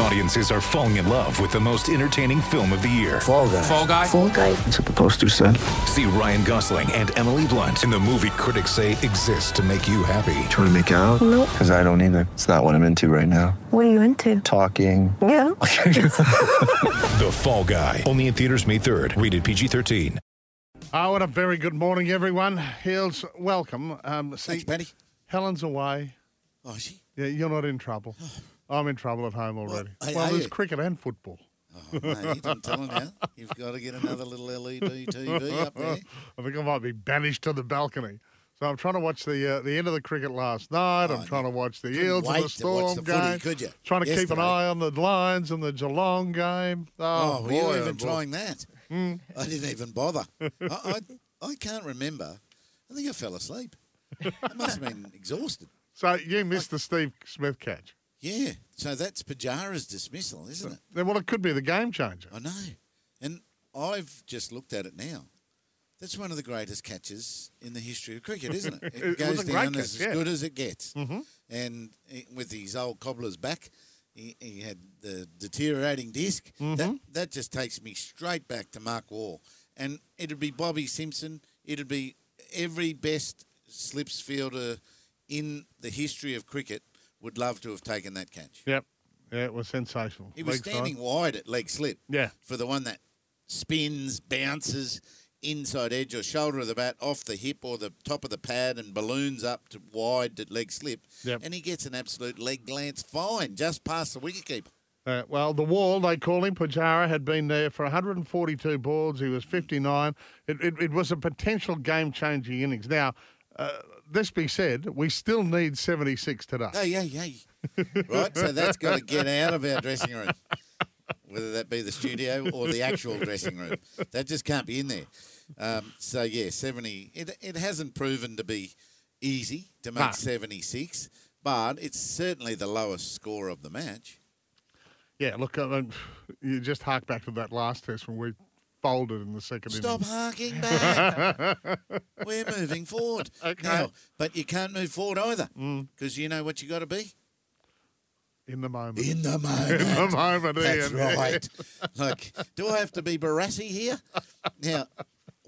Audiences are falling in love with the most entertaining film of the year. Fall guy. Fall guy. Fall guy. That's what the poster said. See Ryan Gosling and Emily Blunt in the movie critics say exists to make you happy. Trying to make it out? Nope. Because I don't either. It's not what I'm into right now. What are you into? Talking. Yeah. The Fall Guy. Only in theaters May 3rd. Rated PG-13. Oh, what a very good morning, everyone. Hills, welcome. Um, see, Thanks, Paddy. Helen's away. Oh, is she? Yeah, you're not in trouble. I'm in trouble at home already. Well, Well, there's you? cricket and football. Oh, mate, I'm telling you, you've got to get another little LED TV up there. I think I might be banished to the balcony. So I'm trying to watch the uh, the end of the cricket last night. I'm Oh, trying to watch the Eels and the Storm the game. footy, could you? Trying to keep an eye on the Lions and the Geelong game. Oh, Oh, were boy, you oh, even boy. trying that? I didn't even bother. I, I, I can't remember. I think I fell asleep. I must have been exhausted. So you missed the Steve Smith catch. Yeah, so that's Pujara's dismissal, isn't it? Then, Well, it could be the game changer. I know. And I've just looked at it now. That's one of the greatest catches in the history of cricket, isn't it? It was goes down catch, as, yeah. good as it gets. Mm-hmm. And he- with his old cobbler's back, he, he had the deteriorating disk. That mm-hmm. that just takes me straight back to Mark Waugh. And it'd be Bobby Simpson. It'd be every best slips fielder in the history of cricket would love to have taken that catch. Yep. Yeah, it was sensational. He was Leg side. standing wide at leg slip. Yeah. For the one that spins, bounces inside edge or shoulder of the bat off the hip or the top of the pad and balloons up to wide to leg slip. Yep. And he gets an absolute leg glance fine, just past the wicketkeeper. Uh, well, the wall, they call him, Pujara, had been there for 142 balls. He was 59. It, it, it was a potential game changing innings. Now, uh, this be said, we still need 76 today. Hey, hey, hey. right? So that's got to get out of our dressing room, whether that be the studio or the actual dressing room. That just can't be in there. Um, so, yeah, 70. It, it hasn't proven to be easy to make No. 76, but it's certainly the lowest score of the match. Yeah, look, I mean, you just hark back to that last test when we folded in the second Stop innings. harking back. We're moving forward. Okay. Now, but you can't move forward either because you know what you got to be? In the moment. In the moment. In the moment, That's Ian. right. Like, do I have to be Barassi here? Now,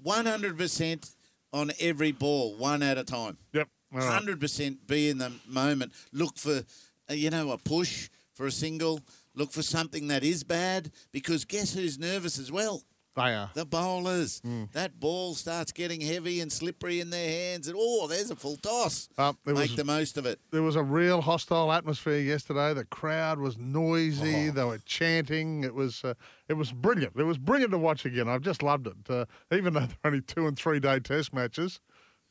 100% on every ball, one at a time. Yep. all right. Hundred percent be in the moment. Look for, uh, you know, a push for a single. Look for something that is bad because guess who's nervous as well? They are. The bowlers. Hmm. That ball starts getting heavy and slippery in their hands, and oh, there's a full toss. Uh, Make was- the most of it. There was a real hostile atmosphere yesterday. The crowd was noisy. Oh. They were chanting. It was uh, it was brilliant. It was brilliant to watch again. I've just loved it. Uh, even though they're only two and three day test matches,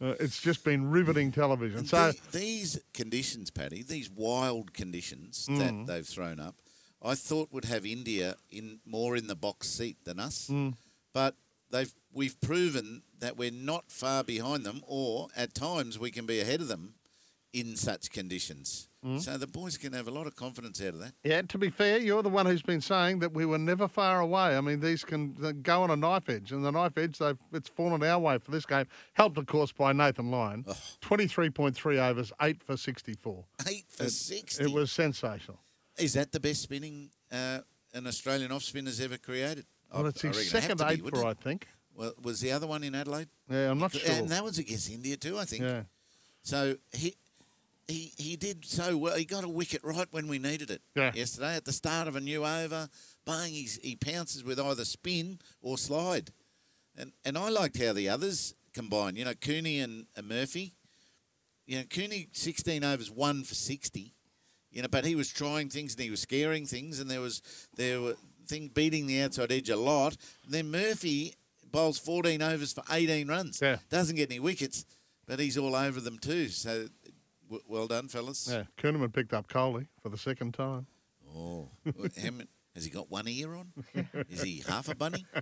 uh, it's just been riveting television. And So the- these conditions, Paddy, these wild conditions Mm. that they've thrown up, I thought would have India in more in the box seat than us. Mm. But they've we've proven that we're not far behind them, or at times we can be ahead of them in such conditions. Mm. So the boys can have a lot of confidence out of that. yeah, to be fair, you're the one who's been saying that we were never far away. I mean, these can go on a knife edge, and the knife edge they've it's fallen our way for this game. Helped, of course, by Nathan Lyon. Twenty three point three overs, eight for sixty four. Eight for It- sixty. It was sensational. Is that the best spinning uh, an Australian off spinner's ever created? Well, I- it's his second eight for, I think. Well, was the other one in Adelaide? Yeah, I'm not sure. And that was against India too, I think. yeah. So he he he did so well. He got a wicket right when we needed it Yeah. yesterday at the start of a new over. Bang! He's, he pounces with either spin or slide, and and I liked how the others combined. You know, Cooney and, and Murphy. You know, Cooney sixteen overs, one for sixty. You know, but he was trying things and he was scaring things, and there was there were thing beating the outside edge a lot. then Murphy bowls fourteen overs for eighteen runs. Yeah. Doesn't get any wickets, but he's all over them too. So w- well done, fellas. Yeah, Kuhnemann picked up Kohli for the second time. Oh, has he got one ear on? Is he half a bunny?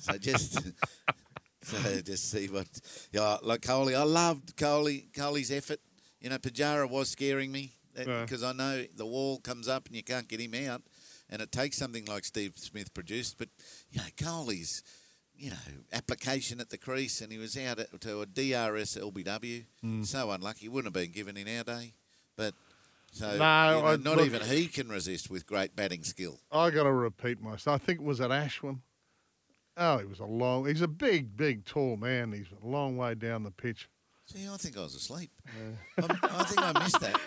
So just, so just see what. Yeah, like Kohli, I loved Kohli. Kohli's effort. You know, Pujara was scaring me Yeah. because I know the wall comes up and you can't get him out, and it takes something like Steve Smith produced. But you know, Kohli's you know, application at the crease, and he was out at, to a DRS LBW. Hmm. So unlucky. Wouldn't have been given in our day, but. So No, you know, I- not look- even he can resist with great batting skill. I got to repeat myself. I think it was at Ashwin. Oh, he was a long. He's a big, big, tall man. He's a long way down the pitch. See, I think I was asleep. Uh. I, I think I missed that.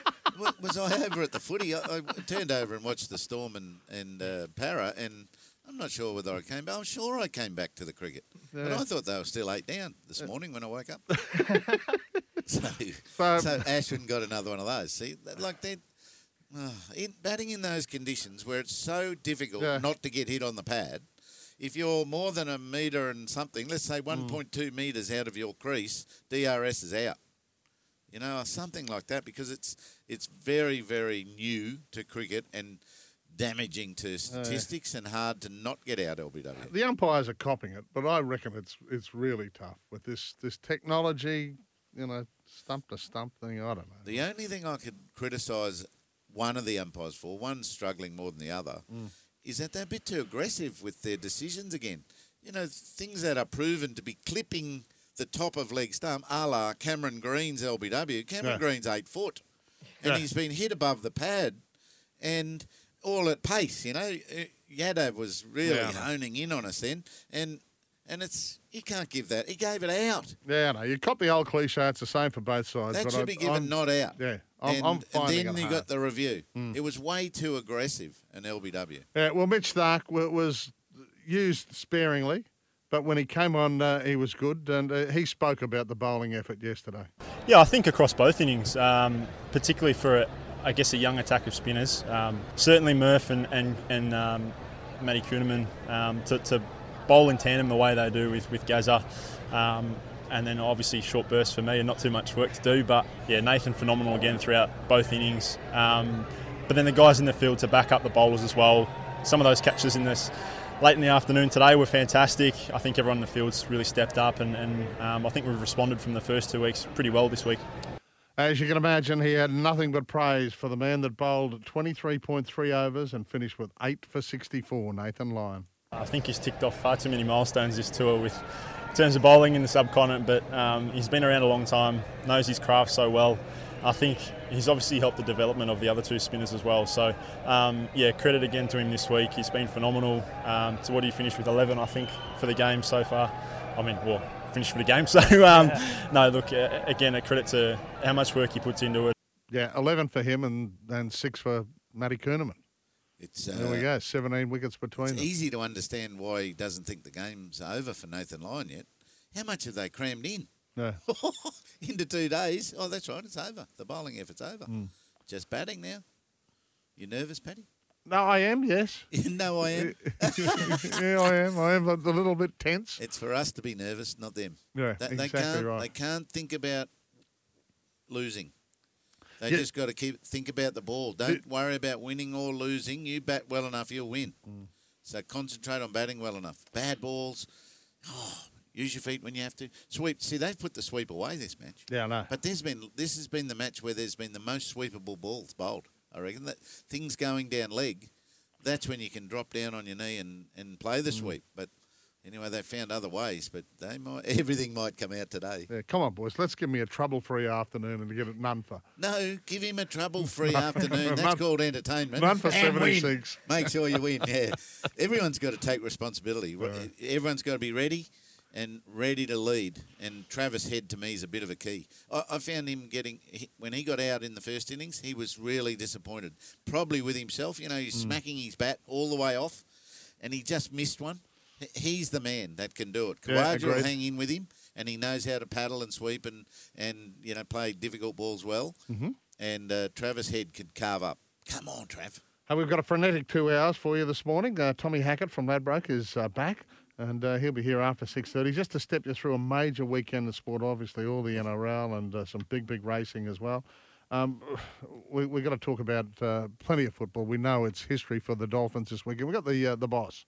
Was I over at the footy? I, I turned over and watched the Storm and, and uh, Para, and I'm not sure whether I came back. I'm sure I came back to the cricket. But I thought they were still eight down this uh. morning when I woke up. so, So- um, so Ashwin got another one of those. See, like that. Oh, uh, in, batting in those conditions where it's so difficult Yeah. not to get hit on the pad, if you're more than a metre and something, let's say Hmm. 1.2 metres out of your crease, DRS is out. You know, something like that because it's it's very very new to cricket and damaging Oh, to statistics and hard to not get out LBW. The umpires are copying it, but I reckon it's it's really tough with this this technology. You know, stump to stump thing. I don't know. The only thing I could criticise one of the umpires for, one struggling more than the other, Mm. Is that they're a bit too aggressive with their decisions again. You know, things that are proven to be clipping the top of leg stump, a la Cameron Green's LBW. Cameron Yeah. Green's eight foot, and Yeah. he's been hit above the pad, and all at pace. You know, Uh, Yadav was really Yeah, honing in on us then, and and it's you can't give that. He gave it out. Yeah, no, you cop the old cliche. It's the same for both sides. That should I- be given I'm- not out. Yeah, I'm, and, I'm and finding then it you hard. got the review. It was way too aggressive, an LBW. Yeah, well, Mitch Starc was used sparingly, but when he came on, uh, he was good, and uh, he spoke about the bowling effort yesterday. Yeah, I think across both innings, um, particularly for, I guess, a young attack of spinners. Um, certainly Murph and, and, and um, Matty Kuhnemann um, to, to bowl in tandem the way they do with, with Gaza. And then obviously short bursts for me and not too much work to do. But yeah, Nathan phenomenal again throughout both innings. Um, but then the guys in the field to back up the bowlers as well. Some of those catches in this late in the afternoon today were fantastic. I think everyone in the field's really stepped up, and, and um, I think we've responded from the first two weeks pretty well this week. As you can imagine, he had nothing but praise for the man that bowled 23.3 overs and finished with 8 for 64, Nathan Lyon. I think he's ticked off far too many milestones this tour with in terms of bowling in the subcontinent, but um, he's been around a long time, knows his craft so well. I think he's obviously helped the development of the other two spinners as well. So, um, yeah, credit again to him this week. He's been phenomenal. Um, so, what do you finish with? 11, I think, for the game so far. I mean, well, finished for the game. So, um, no, look, uh, again, a credit to how much work he puts into it. Yeah, 11 for him and, and 6 for Matty Kuhnemann. It's uh, There we go, 17 wickets between It's them. easy to understand why he doesn't think the game's over for Nathan Lyon yet. How much have they crammed in Yeah. into two days? Oh, that's right, it's over. The bowling effort's over. Hmm. Just batting now. You nervous, Paddy? No, I am, yes. no, I am. yeah, I am. I am a little bit tense. It's for us to be nervous, not them. Yeah, They, they exactly can't. right. They can't think about losing. They Yeah. just got to keep think about the ball. Don't worry about winning or losing. You bat well enough, you'll win. Mm. So concentrate on batting well enough. Bad balls. Oh, use your feet when you have to. Sweep. See, they've put the sweep away this match. Yeah, I know. But there's been this has been the match where there's been the most sweepable balls bowled. I reckon that things going down leg. That's when you can drop down on your knee and, and play Mm. the sweep. But anyway, they found other ways. But they might everything might come out today. Yeah, come on, boys. Let's give me a trouble-free afternoon and get it none for. No, give him a trouble-free afternoon. That's None- called entertainment. none for. 76. Make sure you win. Yeah, everyone's got to take responsibility. Everyone's got to be ready and ready to lead. And Travis Head to me is a bit of a key. I, I found him getting he- when he got out in the first innings, he was really disappointed. Probably with himself. You know, he's Hmm. smacking his bat all the way off, and he just missed one. He's the man that can do it. Yeah, Khawaja will hang in with him, and he knows how to paddle and sweep and and you know play difficult balls well. Mm-hmm. And uh, Travis Head could carve up. Come on, Trav. Uh, we've got a frenetic two hours for you this morning. Uh, Tommy Hackett from Ladbroke is uh, back, and uh, he'll be here after six thirty, just to step you through a major weekend of sport. Obviously, all the NRL and uh, some big, big racing as well. Um, we, we've got to talk about uh, plenty of football. We know it's history for the Dolphins this weekend. We've got the uh, the boss,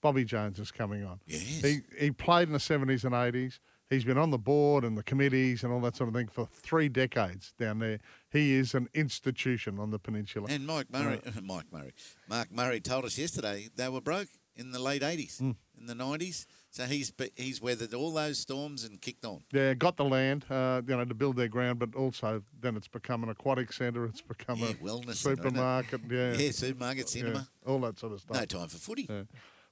Bobby Jones, is coming on. Yes. He he played in the seventies and eighties. He's been on the board and the committees and all that sort of thing for three decades down there. He is an institution on the peninsula. And Mike Murray, Mike Murray, Mark Murray told us yesterday they were broke in the late 80s, Hmm. in the 90s. So he's he's weathered all those storms and kicked on. Yeah, got the land, uh, you know, to build their ground, but also then it's become an aquatic centre. It's become Yeah, a wellness supermarket. Yeah, Yeah, supermarket, cinema. yeah, all that sort of stuff. No time for footy.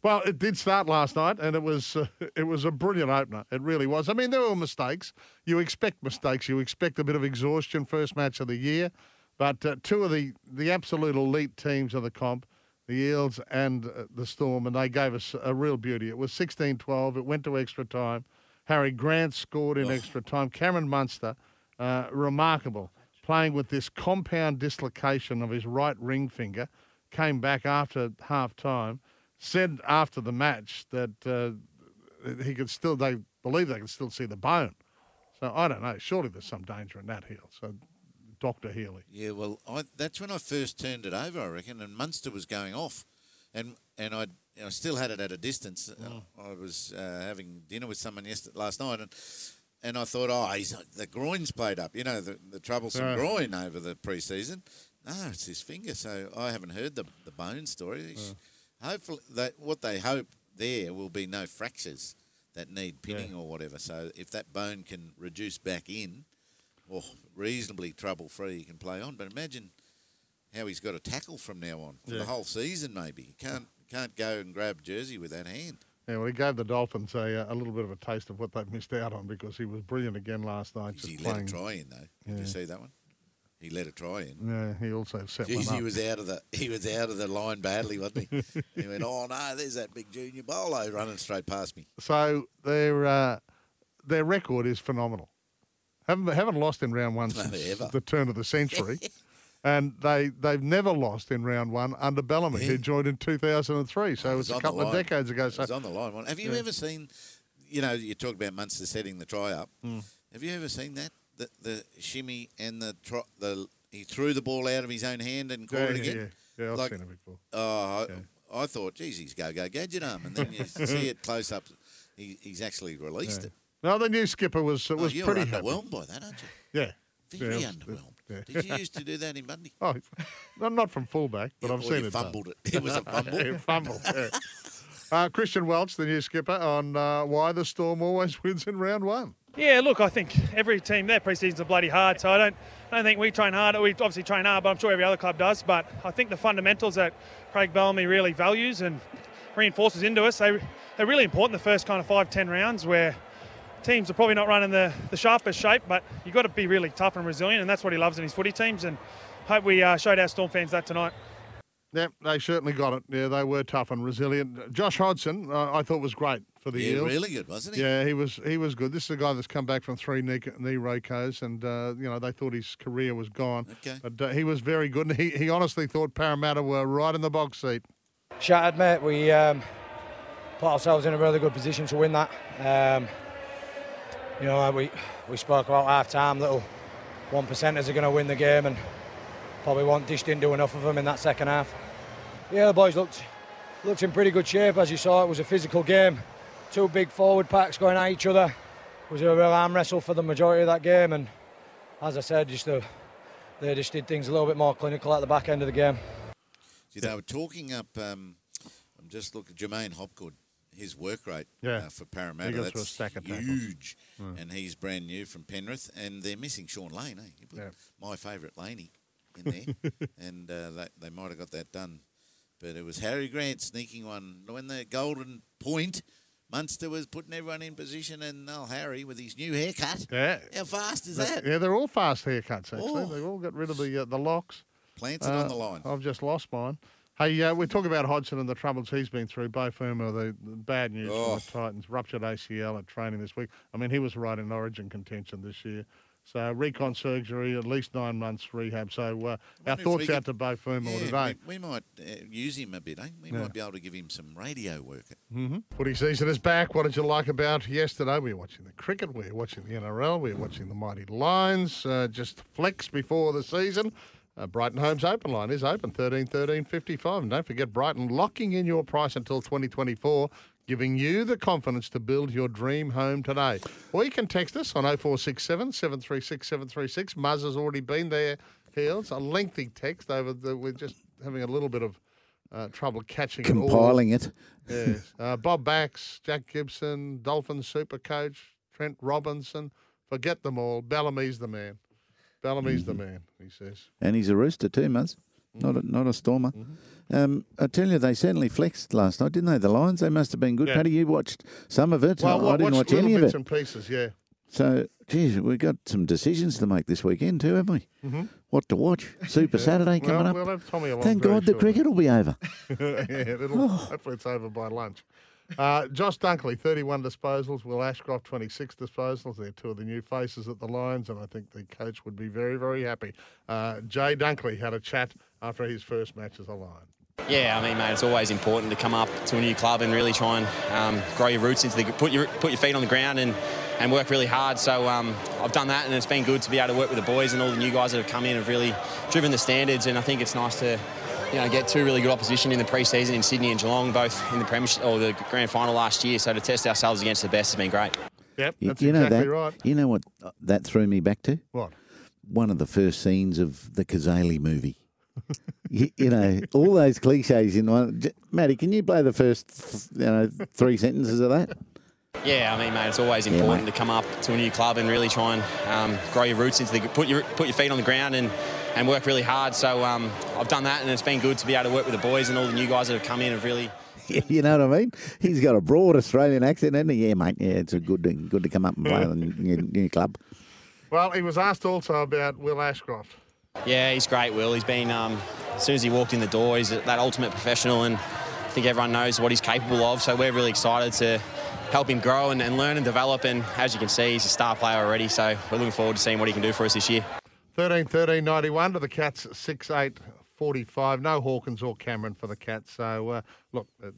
Well, it did start last night, and it was uh, it was a brilliant opener. It really was. I mean, there were mistakes. You expect mistakes. You expect a bit of exhaustion first match of the year, but uh, two of the the absolute elite teams of the comp, the Eels and uh, the Storm, and they gave us a real beauty. It was 16-12. It went to extra time. Harry Grant scored in extra time. Cameron Munster, uh, remarkable, playing with this compound dislocation of his right ring finger, came back after half time said after the match that uh, he could still, they believe they can still see the bone. So I don't know. Surely there's some danger in that heel. So Dr. Healy. Yeah, well, I, that's when I first turned it over, I reckon, and Munster was going off, and and I I still had it at a distance. Uh, I was uh, having dinner with someone yesterday last night, and and I thought, oh, he's the groin's played up, you know, the, the troublesome groin over the preseason. No, it's his finger. So I haven't heard the the bone story. He's- Hopefully, that what they hope there will be no fractures that need pinning or whatever. So if that bone can reduce back in, or reasonably trouble free, he can play on. But imagine how he's got to tackle from now on for Yeah. the whole season. Maybe he can't can't go and grab jersey with that hand. Yeah, well, he gave the Dolphins a, uh, a little bit of a taste of what they've missed out on because he was brilliant again last night. He let playing. try in though. Did you see that one? He let a try in. Yeah, he also set Jeez, one he was out of the he was out of the line badly, wasn't he? he went, oh no, there's that big Junior Paulo running straight past me. So their uh, their record is phenomenal. Haven't haven't lost in round one since ever. the turn of the century, and they they've never lost in round one under Bellamy, Yeah. who joined in two thousand and three. So It it was was a couple of decades ago. It So was on the line. Have you Yeah. ever seen? You know, you talk about Munster setting the try up. Hmm. Have you ever seen that? The, the shimmy and the try, the he threw the ball out of his own hand and caught yeah, it again. yeah, yeah, I've Like- seen it before. Oh, I, I thought, geez, he's go go gadget arm, and then you see it close up. He, he's actually released it. No, the new skipper was Oh, was you're pretty happy. underwhelmed by that, aren't you? Yeah, Very Yeah, underwhelmed. yeah. Did you used to do that in Bundy? Oh, not not from fullback, but I've Or seen it. done. fumbled it. It was a fumble. Yeah, fumble. yeah. Uh, Christian Welch, the new skipper, on uh, why the Storm always wins in round one. Yeah, look, I think every team their preseasons are bloody hard, so I don't, I don't think we train hard. We obviously train hard, but I'm sure every other club does. But I think the fundamentals that Craig Bellamy really values and reinforces into us, they, they're really important the first kind of five, ten rounds where teams are probably not running the, the sharpest shape, but you've got to be really tough and resilient, and that's what he loves in his footy teams. And hope we uh, showed our Storm fans that tonight. Yeah, they certainly got it. Yeah, they were tough and resilient. Josh Hodgson, uh, I thought was great for the Yeah, Eels. really good, wasn't he? Yeah, he was he was good. This is a guy that's come back from three knee, knee racos, and uh, you know they thought his career was gone. Okay. But uh, he was very good, and he, he honestly thought Parramatta were right in the box seat. Shattered, mate. We um, put ourselves in a really good position to win that. Um, you know, we we spoke about half time. Little one percenters are going to win the game, and probably won't dish didn't do enough of them in that second half. Yeah, the boys looked looked in pretty good shape as you saw. It was a physical game. Two big forward packs going at each other. It was a real arm wrestle for the majority of that game, and as I said, just the, they just did things a little bit more clinical at the back end of the game. See, they were talking up. Um, I'm just looking. At J'maine Hopgood, his work rate Yeah. uh, for Parramatta. He got through a that's stack of tackles. huge, and he's brand new from Penrith, and they're missing Shaun Lane. Eh? You put Yeah. My favourite Laney in there, and uh, they, they might have got that done, but it was Harry Grant sneaking one when the golden point. Munster was putting everyone in position, and oh, Harry with his new haircut. Yeah. How fast is that? Yeah, they're all fast haircuts actually. Oh. They've all got rid of the uh, the locks. Plants it Uh, on the line. I've just lost mine. Hey, uh, we talk about Hodgson and the troubles he's been through. Beau Fermor, the, the bad news Oh. from the Titans, ruptured ACL at training this week. I mean, he was right in Origin contention this year. So recon surgery, at least nine months rehab. So uh, our thoughts out could- to Beau Fermor Yeah, today. we, we might uh, use him a bit, eh? We Yeah. might be able to give him some radio work. Footy season is back. What did you like about yesterday? We were watching the cricket, we were watching the NRL, we were watching the Mighty Lions. Uh, just flex before the season. Uh, Brighton Homes Open Line is open 13 13 55. And don't forget, Brighton locking in your price until 2024, giving you the confidence to build your dream home today. Or you can text us on 0467 736 736. Muzz has already been there, Heels. A lengthy text over the. We're just having a little bit of uh, trouble catching Compiling it. it. Yes. Uh, Bob Bax, Jack Gibson, Dolphin super coach, Trent Robinson. Forget them all. Bellamy's the man. Bellamy's Mm-hmm. the man, he says. And he's a rooster too, Muzz. Not a, not a stormer. Mm-hmm. Um, I tell you, they certainly flexed last night, didn't they? The Lions, they must have been good. Yeah. Paddy, you watched some of it. Well, I, I didn't watch any of bits it. and pieces, yeah. So, geez, we've got some decisions to make this weekend too, haven't we? What to watch? Super Saturday coming well, up. We'll have Tommy along Thank God the cricket will be over. yeah, it'll, Oh. hopefully it's over by lunch. Uh, Josh Dunkley, 31 disposals. Will Ashcroft, 26 disposals. They're two of the new faces at the Lions, and I think the coach would be very, very happy. Uh, Jay Dunkley had a chat after his first match as a Lion. Yeah, I mean, mate, it's always important to come up to a new club and really try and um, grow your roots into the put your put your feet on the ground and, and work really hard. So um, I've done that, and it's been good to be able to work with the boys and all the new guys that have come in have really driven the standards. And I think it's nice to you know get two really good opposition in the pre-season in Sydney and Geelong, both in the premiership or the grand final last year. So to test ourselves against the best has been great. Yep, You- that's you know exactly that? right. You know what uh, that threw me back to? What? One of the first scenes of the Kazali movie. you, you know, all those cliches in one. J- Matty, can you play the first, you know, three sentences of that? Yeah, I mean, mate, it's always important mate. to come up to a new club and really try and um, grow your roots into the put your put your feet on the ground and, and work really hard. So um, I've done that, and it's been good to be able to work with the boys and all the new guys that have come in have really. you know what I mean? He's got a broad Australian accent, hasn't he? Yeah, mate. Yeah, it's a good to, good to come up and play in the new, new club. Well, he was asked also about Will Ashcroft. Yeah, he's great, Will. He's been um, as soon as he walked in the door, he's that ultimate professional, and I think everyone knows what he's capable of. So we're really excited to help him grow and, and learn and develop. And as you can see, he's a star player already. So we're looking forward to seeing what he can do for us this year. 13 13 91 to the Cats 6 8 45. No Hawkins or Cameron for the Cats. So, uh, look, uh,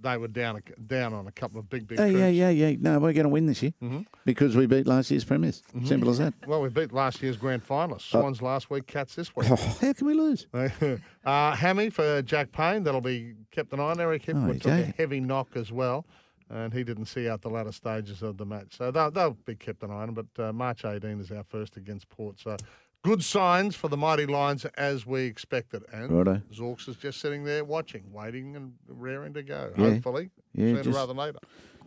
they were down a, down on a couple of big, big Oh, yeah, yeah, yeah. No, we're going to win this year Mm-hmm. because we beat last year's premiers. Simple as that. Well, we beat last year's grand finalists. Oh. Swans last week, Cats this week. Oh, how can we lose? uh, Hammy for Jack Payne. That'll be kept an eye on. Eric Oh, took a heavy knock as well, and he didn't see out the latter stages of the match. So they'll, they'll be kept an eye on. But uh, March 18 is our first against Port. So good signs for the mighty Lions as we expected. And Righto. Zorks is just sitting there watching, waiting and raring to go. Yeah. Hopefully, Yeah, sooner just- rather than later.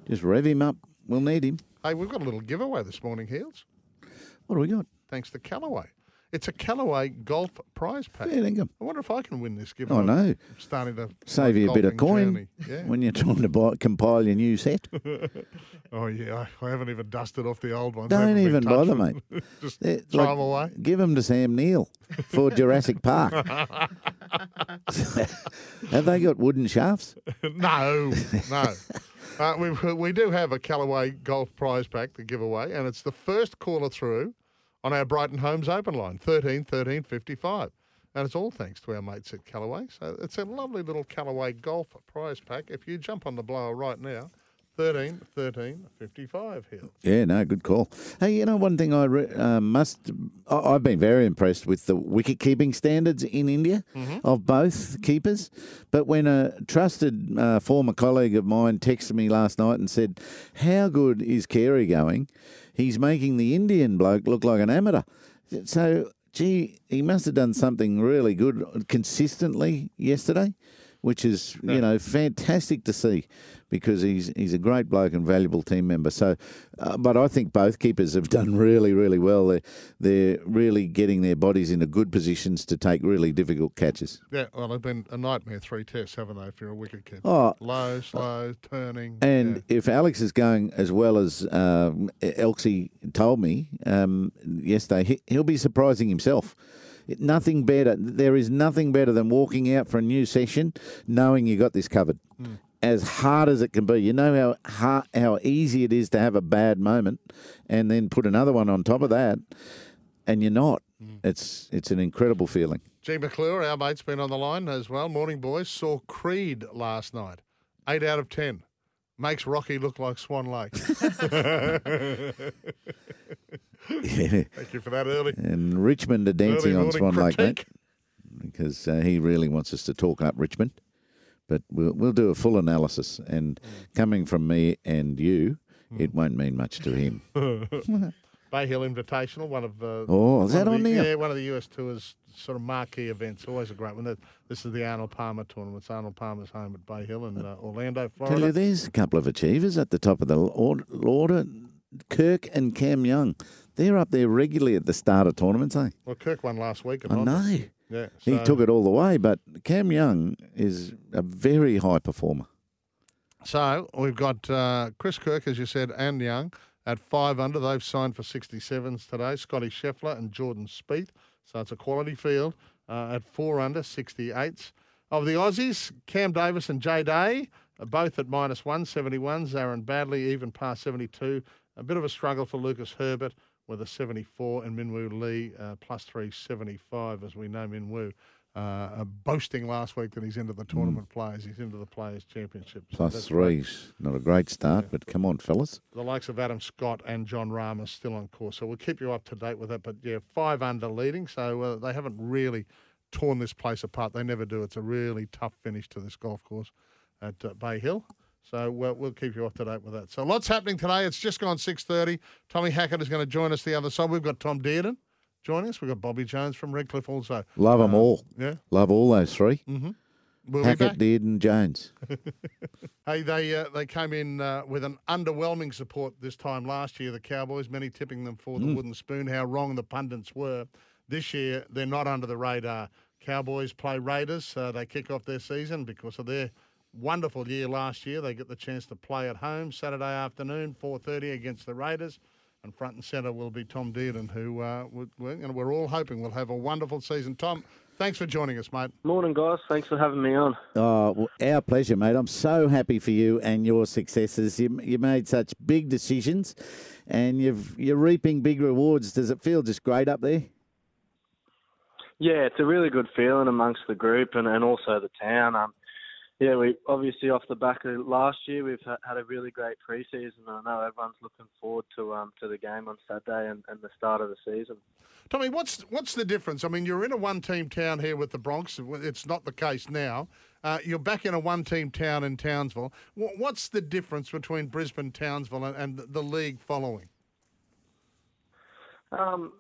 Just rev him up. We'll need him. Hey, we've got a little giveaway this morning, Heels. What do we got? Thanks to Callaway. It's a Callaway golf prize pack. Fair dinkum. I wonder if I can win this. Given I I'm know. starting to Save you a bit of coin. Yeah. when you're trying to buy, compile your new set. oh yeah, I, I haven't even dusted off the old ones. Don't even bother, mate. Just They're throw like- them away. Give them to Sam Neill for Jurassic Park. Have they got wooden shafts? no, no. Uh, we we do have a Callaway golf prize pack to give away, and it's the first caller through on our Brighton Homes open line, 13 13 55. And it's all thanks to our mates at Callaway. So it's a lovely little Callaway golf prize pack. If you jump on the blower right now, 13 13 55 here. Yeah, no, good call. Hey, you know, one thing I re- uh, must, I- I've been very impressed with the wicket keeping standards in India of both keepers. But when a trusted uh, former colleague of mine texted me last night and said, How good is Carey going? He's making the Indian bloke look like an amateur. So, gee, he must have done something really good consistently yesterday, which is, you know, fantastic to see because he's he's a great bloke and valuable team member. So, uh, but I think both keepers have done really, really well. They're, they're really getting their bodies into good positions to take really difficult catches. Yeah, well, they've been a nightmare three tests, haven't they, if you're a wicket keeper? Oh. Low, slow, turning. And if Alex is going as well as um, Elsie told me um, yesterday, he, he'll be surprising himself. Nothing better. There is nothing better than walking out for a new session knowing you got this covered. Hmm. As hard as it can be, you know how hard, how easy it is to have a bad moment, and then put another one on top of that, and you're not. Hmm. It's it's an incredible feeling. G. McClure, our mate's been on the line as well. Morning, boys. Saw Creed last night. Eight out of ten. Makes Rocky look like Swan Lake. Thank you for that early. And Richmond are dancing on Swan mate, critique. because uh, he really wants us to talk up Richmond. But we'll, we'll do a full analysis. And coming from me and you, it won't mean much to him. Bay Hill Invitational, one of uh, Oh, is that on the, there? Yeah, one of the US Tour's sort of marquee events. Always a great one. This is the Arnold Palmer tournament. It's Arnold Palmer's home at Bay Hill in uh, Orlando, Tell you, Florida. there's a couple of achievers at the top of the or- order. Kirk and Cam Young. They're up there regularly at the start of tournaments, eh? Well, Kirk won last week. I know. Yeah, He took it all the way, but Cam Young is a very high performer. So we've got uh, Chris Kirk, as you said, and Young at five under. They've signed for 67s today. Scotty Scheffler and Jordan Spieth. So it's a quality field uh, at four under, 68s. Of the Aussies, Cam Davis and Jay Day are both at minus 171s. Aaron Baddeley even past 72. A bit of a struggle for Lucas Herbert with a 74 and Minwoo Lee uh, plus 375, as we know Minwoo. Uh, uh, boasting last week that he's into the tournament players. He's into the Players' Championship. So Plus great. Not a great start, but come on, fellas. The likes of Adam Scott and Jon Rahm are still on course. So we'll keep you up to date with that. But yeah, five under leading. So uh, they haven't really torn this place apart. They never do. It's a really tough finish to this golf course at uh, Bay Hill. So we'll, we'll keep you up to date with that. So lots happening today. It's just gone 6.30. Tommy Hackett is going to join us the other side. We've got Tom Dearden joining us. We've got Bobby Jones from Redcliffe also. Love them Uh, all. Yeah. Love all those 3 Mm-hmm. We'll Hackett. Dearden, Jones. Hey, they uh, they came in uh, with an underwhelming support this time last year. The Cowboys, many tipping them for the Mm. wooden spoon. How wrong the pundits were. This year, they're not under the radar. Cowboys play Raiders. Uh, they kick off their season because of their wonderful year last year. They get the chance to play at home Saturday afternoon, four thirty against the Raiders. And front and centre will be Tom Dearden, who uh, we- we- and we're all hoping will have a wonderful season. Tom, thanks for joining us, mate. Morning, guys. Thanks for having me on. Oh, well, our pleasure, mate. I'm so happy for you and your successes. You, you made such big decisions, and you've you're reaping big rewards. Does it feel just great up there? Yeah, it's a really good feeling amongst the group and, and also the town. Um, yeah, we obviously off the back of last year, we've had a really great preseason. I know everyone's looking forward to um to the game on Saturday and, and the start of the season. Tommy, what's what's the difference? I mean, you're in a one-team town here with the Bronx. It's not the case now. Uh, you're back in a one-team town in Townsville. What's the difference between Brisbane, Townsville, and, and the league following? Um,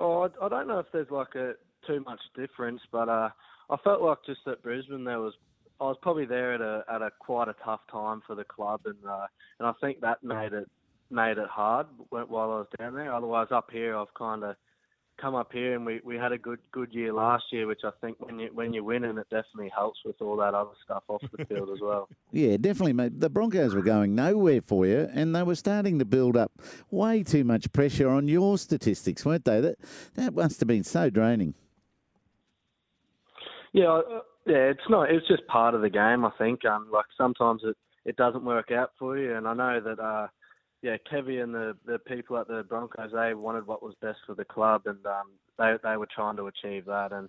oh, I, I don't know if there's like a too much difference, but uh, I felt like just at Brisbane there was I was probably there at a at a quite a tough time for the club, and uh, and I think that made it made it hard wh- while I was down there. Otherwise, up here I've kind of come up here and we, we had a good good year last year, which I think when you when you win and it definitely helps with all that other stuff off the field as well. Yeah, definitely, mate. The Broncos were going nowhere for you, and they were starting to build up way too much pressure on your statistics, weren't they? That that must have been so draining. Yeah, yeah, it's not. It's just part of the game. I think. Um, like sometimes it it doesn't work out for you, and I know that. Uh, yeah, Kevy and the the people at the Broncos they wanted what was best for the club, and um, they they were trying to achieve that, and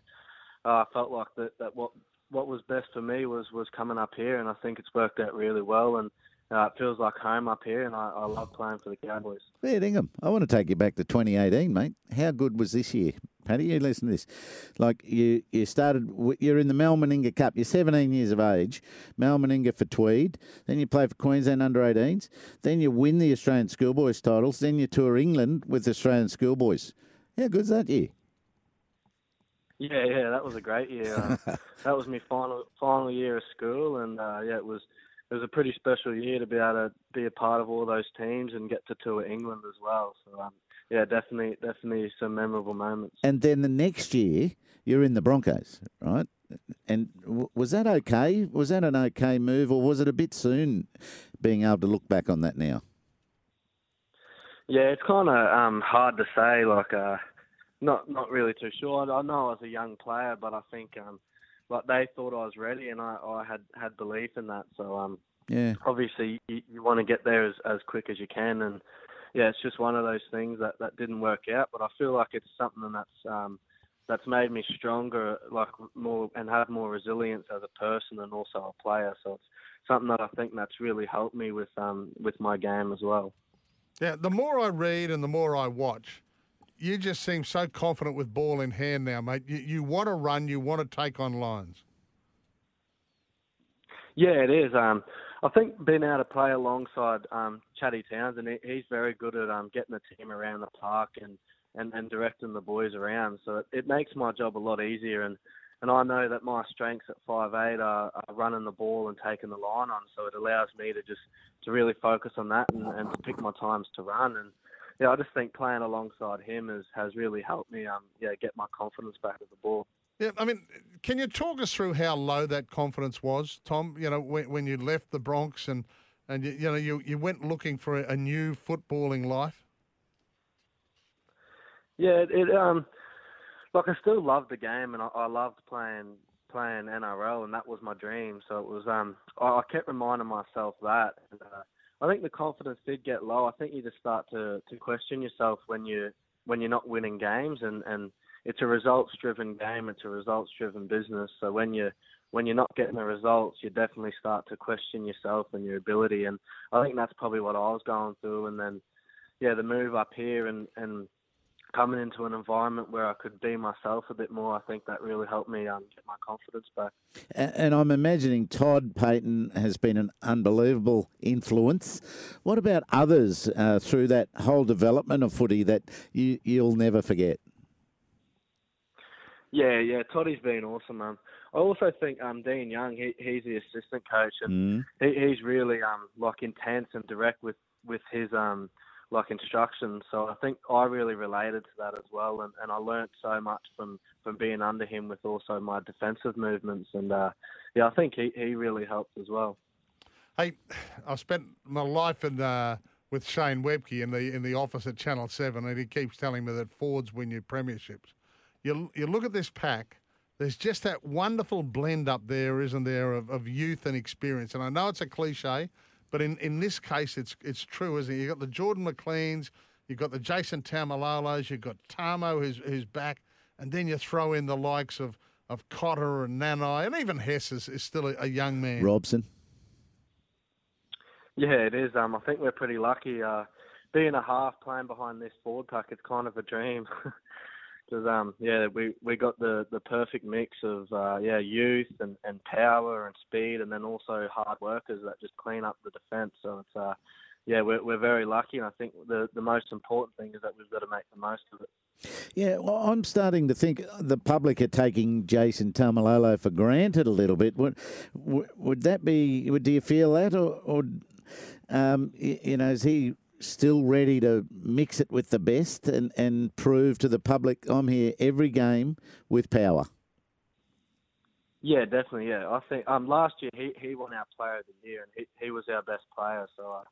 uh, I felt like that that what what was best for me was was coming up here, and I think it's worked out really well, and uh, it feels like home up here, and I, I love playing for the Cowboys. Yeah, Ingham, I want to take you back to 2018, mate. How good was this year? Paddy, you listen to this. Like, you, you started, you're in the Mal Meninga Cup. You're 17 years of age. Mal Meninga for Tweed. Then you play for Queensland under 18s. Then you win the Australian Schoolboys titles. Then you tour England with the Australian Schoolboys. How good's that year? Yeah, yeah, that was a great year. Uh, that was my final final year of school, and uh, yeah, it was it was a pretty special year to be able to be a part of all those teams and get to tour England as well. So um, yeah, definitely definitely some memorable moments. And then the next year, you're in the Broncos, right? And w- was that okay? Was that an okay move, or was it a bit soon being able to look back on that now? Yeah, it's kind of um, hard to say. Like, uh, not not really too sure. I, I know I was a young player, but I think um, like they thought I was ready, and I, I had had belief in that. So um, Yeah. obviously you, you want to get there as as quick as you can, and yeah, it's just one of those things that that didn't work out. But I feel like it's something that's um, that's made me stronger, like more and have more resilience as a person and also a player. So it's something that I think that's really helped me with um with my game as well. Yeah, the more I read and the more I watch, you just seem so confident with ball in hand now, mate. You, you want to run, you want to take on lines. Yeah, it is. Um, I think being able to play alongside um, Chatty Townsend, he, he's very good at um, getting the team around the park and, and, and directing the boys around. So it, it makes my job a lot easier. And, and I know that my strengths at five eight are, are running the ball and taking the line on. So it allows me to just to really focus on that and, and to pick my times to run. And yeah, I just think playing alongside him has, has really helped me um, yeah, get my confidence back at the ball. Yeah, I mean, can you talk us through how low that confidence was, Tom? You know, when, when you left the Bronx and and you, you know you, you went looking for a, new footballing life. Yeah, it, it um, like I still loved the game and I, I loved playing playing NRL and that was my dream. So it was um, I, I kept reminding myself that. And, uh, I think the confidence did get low. I think you just start to, to question yourself when you when you're not winning games and, and it's a results driven game, it's a results driven business. So when you when you're not getting the results, you definitely start to question yourself and your ability. And I think that's probably what I was going through. And then, yeah, the move up here and and coming into an environment where I could be myself a bit more, I think that really helped me um, get my confidence back. And I'm imagining Todd Payten has been an unbelievable influence. What about others uh, through that whole development of footy that you, you'll never forget? Yeah, yeah, Toddy's been awesome. Um, I also think um, Dean Young, he, he's the assistant coach, and Mm. he, he's really um, like intense and direct with with his um, like instructions. So I think I really related to that as well, and, and I learnt so much from from being under him with also my defensive movements, and uh, yeah, I think he, he really helped as well. Hey, I've spent my life in uh, with Shane Webcke in the in the office at Channel Seven, and he keeps telling me that Fords win you premierships. You you look at this pack. There's just that wonderful blend up there, isn't there, of, of youth and experience. And I know it's a cliche, but in, in this case, it's it's true, isn't it? You've got the Jordan McLeans, you've got the Jason Taumalolos, you've got Tamo who's, who's back, and then you throw in the likes of, of Cotter and Nanai, and even Hess is, is still a, a young man. Robson. Yeah, it is. Um, I think we're pretty lucky. Uh, being a half playing behind this forward pack, it's kind of a dream. Because um, yeah, we we got the, the perfect mix of uh, yeah youth and, and power and speed, and then also hard workers that just clean up the defence. So it's uh, yeah, we're we're very lucky, and I think the the most important thing is that we've got to make the most of it. Yeah, well, I'm starting to think the public are taking Jason Taumalolo for granted a little bit. Would would, that be? Would, do you feel that, or, or um, you know, is he still ready to mix it with the best and, and prove to the public I'm here every game with power? Yeah, definitely. Yeah, I think um last year he he won our Player of the Year, and he he was our best player. So uh,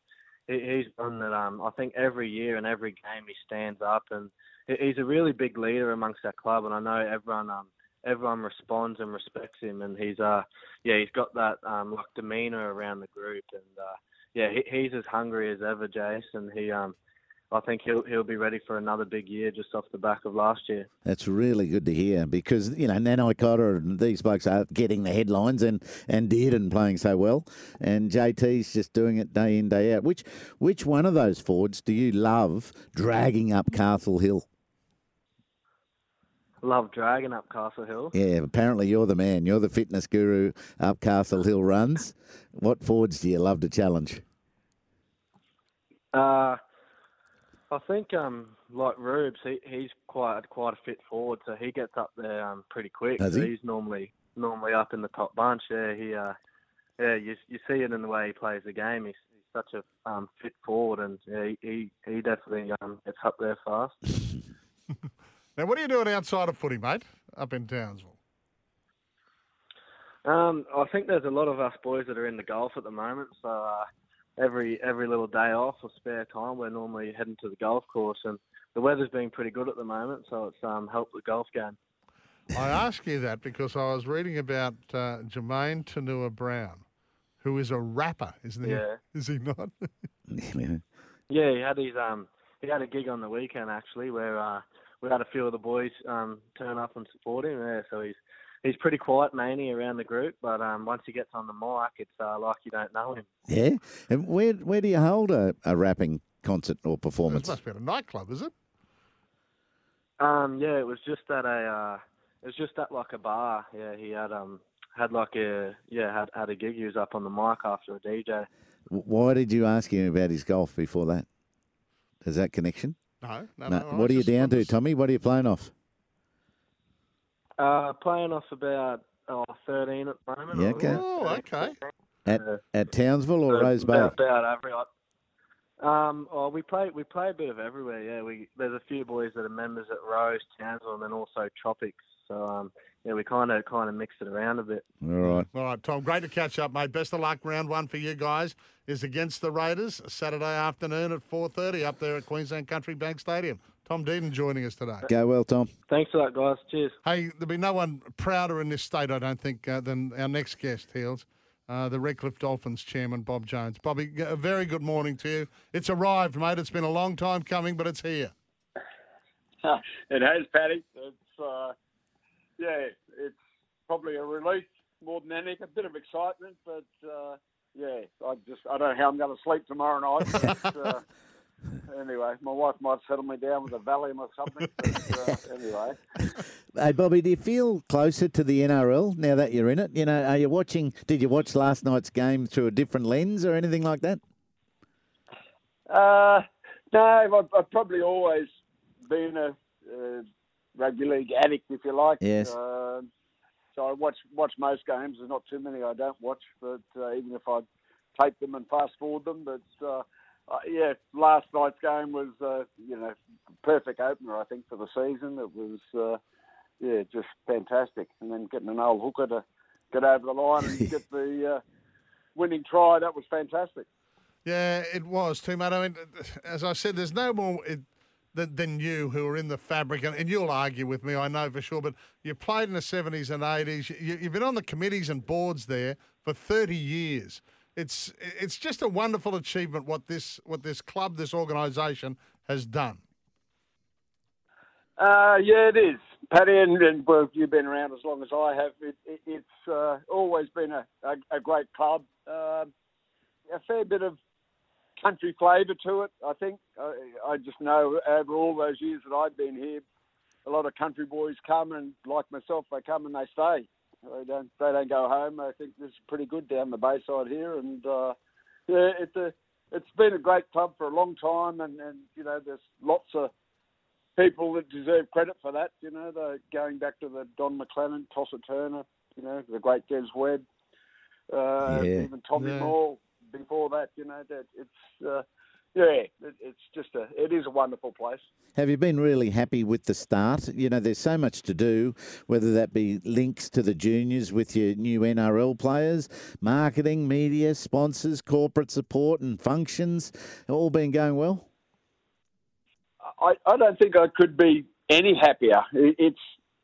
he, he's one that um I think every year and every game he stands up, and he, he's a really big leader amongst our club, and I know everyone um everyone responds and respects him, and he's uh yeah he's got that um like demeanor around the group, and uh yeah he, he's as hungry as ever, Jason. He um. I think he'll he'll be ready for another big year just off the back of last year. That's really good to hear because you know Nanai Cotter and these blokes are getting the headlines and and did and playing so well, and JT's just doing it day in day out. Which which one of those forwards do you love dragging up Castle Hill? Love dragging up Castle Hill. Yeah, apparently you're the man. You're the fitness guru up Castle Hill runs. What forwards do you love to challenge? Uh, I think um, like Rubes, he, he's quite quite a fit forward, so he gets up there um, pretty quick. Does he? He's normally normally up in the top bunch. Yeah, he uh, yeah, you you see it in the way he plays the game. He's, he's such a um, fit forward, and yeah, he he, he definitely um, gets up there fast. Now, what are you doing outside of footy, mate, up in Townsville? Um, I think there's a lot of us boys that are in the golf at the moment. So uh, every every little day off or spare time, we're normally heading to the golf course, and the weather's been pretty good at the moment, so it's um, helped the golf game. I ask you that because I was reading about uh, Jamayne Taunoa-Brown, who is a rapper, isn't he? Yeah. Is he not? Yeah, he had his um he had a gig on the weekend actually where uh we had a few of the boys um turn up and support him. Yeah, so he's he's pretty quiet maney around the group, but um once he gets on the mic, it's uh, like you don't know him. Yeah, and where where do you hold a, a rapping concert or This performance? must be at a nightclub, is it? Um yeah, it was just at a uh it was just at like a bar. Yeah, he had um had like a yeah had had a gig. He was up on the mic after a DJ. Why did you ask him about his golf before that? Is that connection? No, no, No. no. I what are you down I'm to, just- Tommy? What are you playing off? Uh, playing off about oh, 13 at the moment. Yeah, okay. Oh, okay. At at Townsville or So Rowes Bay? About, about average. Um, oh, we play we play a bit of everywhere. Yeah, we there's a few boys that are members at Rose, Townsville, and then also Tropics. So um, yeah, we kind of kind of mix it around a bit. All right. All right, Tom. Great to catch up, mate. Best of luck. Round one for you guys is against the Raiders Saturday afternoon at four thirty up there at Queensland Country Bank Stadium. Tom Dearden joining us today. Go well, Tom. Thanks for that, guys. Cheers. Hey, there'll be no one prouder in this state, I don't think, uh, than our next guest, Heels, uh, the Redcliffe Dolphins chairman, Bob Jones. Bobby, g- a very good morning to you. It's arrived, mate. It's been a long time coming, but it's here. it has, Paddy. It's uh, yeah, it's probably a relief more than anything. A bit of excitement, but uh, yeah, I just I don't know how I'm going to sleep tomorrow night. But, uh, anyway, my wife might settle me down with a Valium or something. But, uh, anyway, Hey, Bobby, do you feel closer to the NRL now that you're in it? You know, are you watching? Did you watch last night's game through a different lens or anything like that? uh, no, I've, I've probably always been a uh, rugby league addict, if you like. Yes. Um so I watch watch most games. There's not too many I don't watch, but uh, even if I take them and fast forward them, but uh, uh, yeah, last night's game was uh, you know perfect opener I think for the season. It was uh, yeah just fantastic, and then getting an old hooker to get over the line and get the uh, winning try that was fantastic. Yeah, it was too, mate. I mean, as I said, there's no more it, than, than you who are in the fabric, and, and you'll argue with me, I know for sure. But you played in the 70s and 80s. You, you've been on the committees and boards there for 30 years. It's it's just a wonderful achievement what this what this club, this organisation has done. Uh, yeah, it is, Paddy, and, and well, you've been around as long as I have. It, it, it's uh, always been a, a, a great club. Um a fair bit of country flavour to it, I think. I, I just know over all those years that I've been here, a lot of country boys come and, like myself, they come and they stay. They don't they don't go home. I think this is pretty good down the bayside here, and uh, yeah, it's a it's been a great club for a long time, and, and you know there's lots of people that deserve credit for that. You know, the, going back to the Don McLennan, Tosser Turner, you know, the great Des Webb, uh, Yeah. even Tommy Yeah. Moore. Before that, you know, that it's uh, yeah, it, it's just a it is a wonderful place. Have you been really happy with the start? You know, there's so much to do, whether that be links to the juniors with your new NRL players, marketing, media, sponsors, corporate support, and functions. All been going well? I, I don't think I could be any happier. It, it's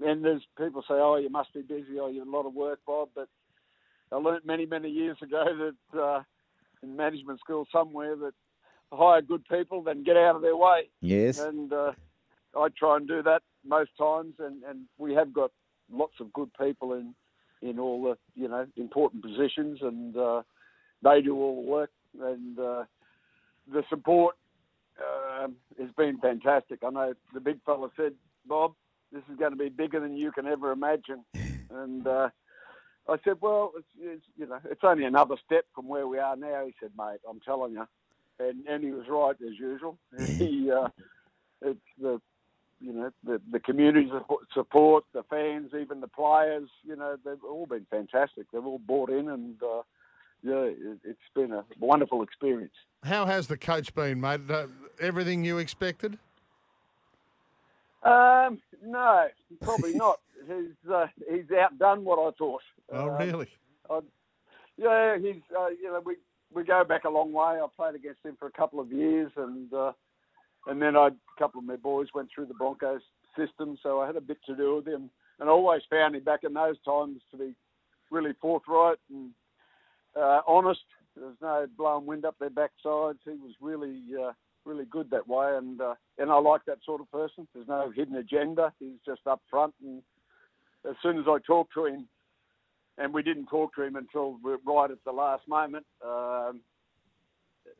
and there's people say, oh, you must be busy, or you have a lot of work, Bob. But I learnt many many years ago that uh, in management school somewhere that hire good people, then get out of their way. Yes. And uh, I try and do that most times, and, and we have got lots of good people in in all the you know important positions, and uh, they do all the work, and uh, the support um, has been fantastic. I know the big fella said, Bob, this is going to be bigger than you can ever imagine, and. I said, well, it's, it's you know, it's only another step from where we are now. He said, mate, I'm telling you, and and he was right as usual. He, uh, it's the, you know, the the community support- the fans, even the players. You know, they've all been fantastic. They've all bought in, and uh, yeah, it, it's been a wonderful experience. How has the coach been, mate? Uh, everything you expected? Um, no, probably not. He's uh, he's outdone what I thought. Oh, Um, really? I, yeah, he's uh, you know we we go back a long way. I played against him for a couple of years, and uh, and then I, a couple of my boys went through the Broncos system, so I had a bit to do with him. And I always found him back in those times to be really forthright and uh, honest. There's no blowing wind up their backsides. He was really uh, really good that way, and uh, and I like that sort of person. There's no hidden agenda. He's just up front, and as soon as I talked to him, and we didn't talk to him until right at the last moment. Um,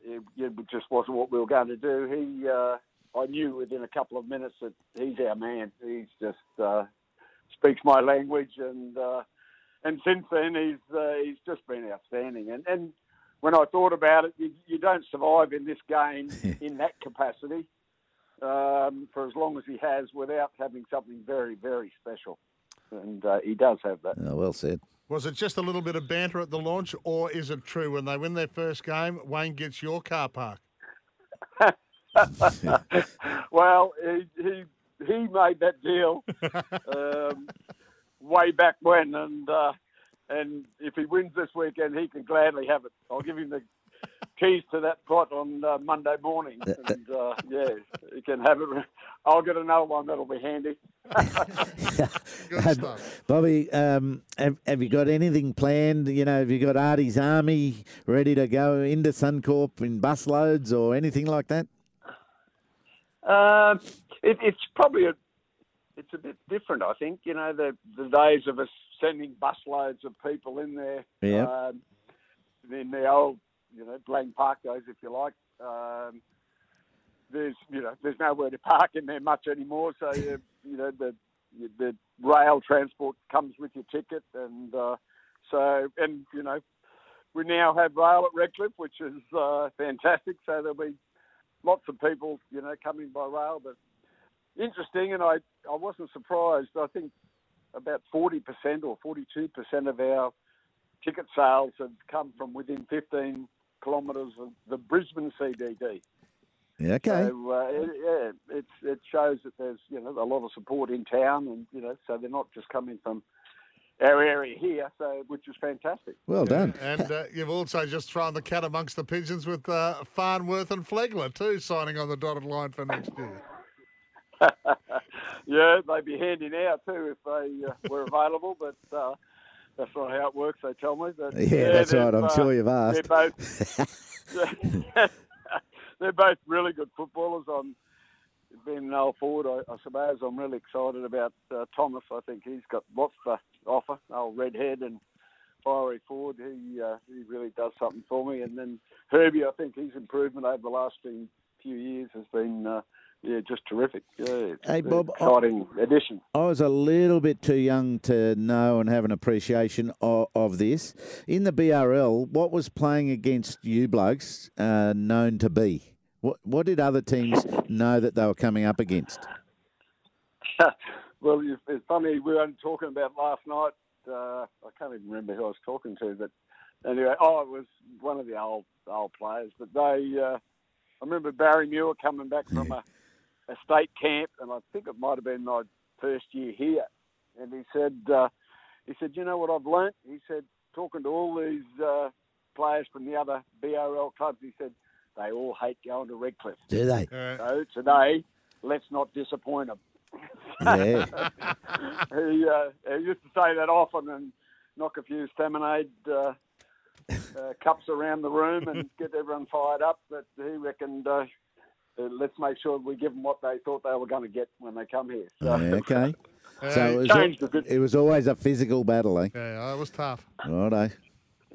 it, it just wasn't what we were going to do. He, uh, I knew within a couple of minutes that he's our man. He's just uh, speaks my language, and uh, and since then he's uh, he's just been outstanding. And and when I thought about it, you, you don't survive in this game in that capacity um, for as long as he has without having something very very special. And uh, he does have that. Oh, well said. Was it just a little bit of banter at the launch, or is it true when they win their first game, Wayne gets your car park? well, he, he he made that deal um, way back when, and uh, and if he wins this weekend, he can gladly have it. I'll give him the keys to that pot on uh, Monday morning, and uh, yeah, he can have it. I'll get another one that'll be handy. Uh, Bobby, um, have, have you got anything planned? You know, have you got Artie's Army ready to go into Suncorp in busloads or anything like that? Uh, it, it's probably a it's a bit different, I think. You know, the the days of us sending busloads of people in there. Yeah. Um, in the old, you know, Lang Park goes, if you like. Um, there's, you know, there's nowhere to park in there much anymore. So, you, you know, the the rail transport comes with your ticket, and uh, so, and you know, we now have rail at Redcliffe, which is uh, fantastic. So there'll be lots of people, you know, coming by rail. But interesting, and I, I wasn't surprised. I think about 40% or 42% of our ticket sales have come from within 15 kilometres of the Brisbane CBD. Yeah, okay. So uh, it, yeah, it's it shows that there's you know a lot of support in town, and you know so they're not just coming from our area here, so which is fantastic. Well done. And uh, you've also just thrown the cat amongst the pigeons with uh, Farnworth and Flegler too, signing on the dotted line for next year. yeah, they'd be handy now too if they uh, were available, but uh, that's not how it works. They tell me. But, Yeah, that's right. I'm they've, sure you've uh, asked. They're both, they're both really good footballers. I'm being an old forward, I, I suppose. I'm really excited about uh, Thomas. I think he's got lots to offer. Old redhead and fiery forward. He uh, he really does something for me. And then Herbie, I think his improvement over the last few, few years has been. Uh, yeah, just terrific. Yeah, Hey, Bob, I- addition. I was a little bit too young to know and have an appreciation of, of this. In the BRL, what was playing against you blokes uh, known to be? What what did other teams know that they were coming up against? well, it's it's funny. We were only talking about last night. Uh, I can't even remember who I was talking to, but anyway, oh, it was one of the old old players. But they, uh, I remember Barry Muir coming back from a, a state camp, and I think it might have been my first year here. And he said, uh, he said, you know what I've learnt? He said, talking to all these uh, players from the other BRL clubs, he said they all hate going to Redcliffe. Do they? So today, let's not disappoint them. Yeah. he, uh, he used to say that often and knock a few Staminade uh, uh, cups around the room and get everyone fired up. But he reckoned, uh, uh, let's make sure we give them what they thought they were going to get when they come here. So, Yeah, okay. Uh, So it was, changed a bit. it was always a physical battle, eh? Yeah, it was tough. Righto.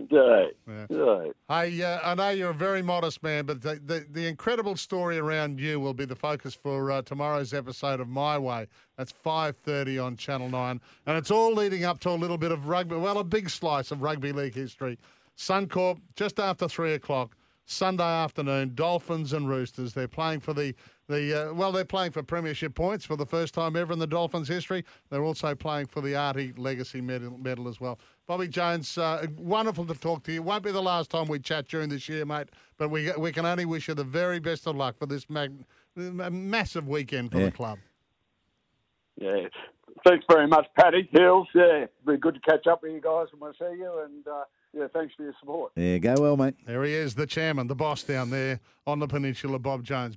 Yeah. Yeah. Yeah. I, uh, I know you're a very modest man, but the, the, the incredible story around you will be the focus for uh, tomorrow's episode of My Way. That's 5.30 on Channel 9. And it's all leading up to a little bit of rugby, well, a big slice of rugby league history. Suncorp, just after 3 o'clock, Sunday afternoon, Dolphins and Roosters. They're playing for the, the uh, well, they're playing for premiership points for the first time ever in the Dolphins' history. They're also playing for the Artie Legacy medal, medal as well. Bobby Jones, uh, wonderful to talk to you. Won't be the last time we chat during this year, mate, but we, we can only wish you the very best of luck for this mag- massive weekend for Yeah. the club. Yeah. Thanks very much, Paddy Hills. Yeah, be good to catch up with you guys when I see you. And uh, yeah, thanks for your support. Yeah, go well, mate. There he is, the chairman, the boss down there on the peninsula, Bob Jones.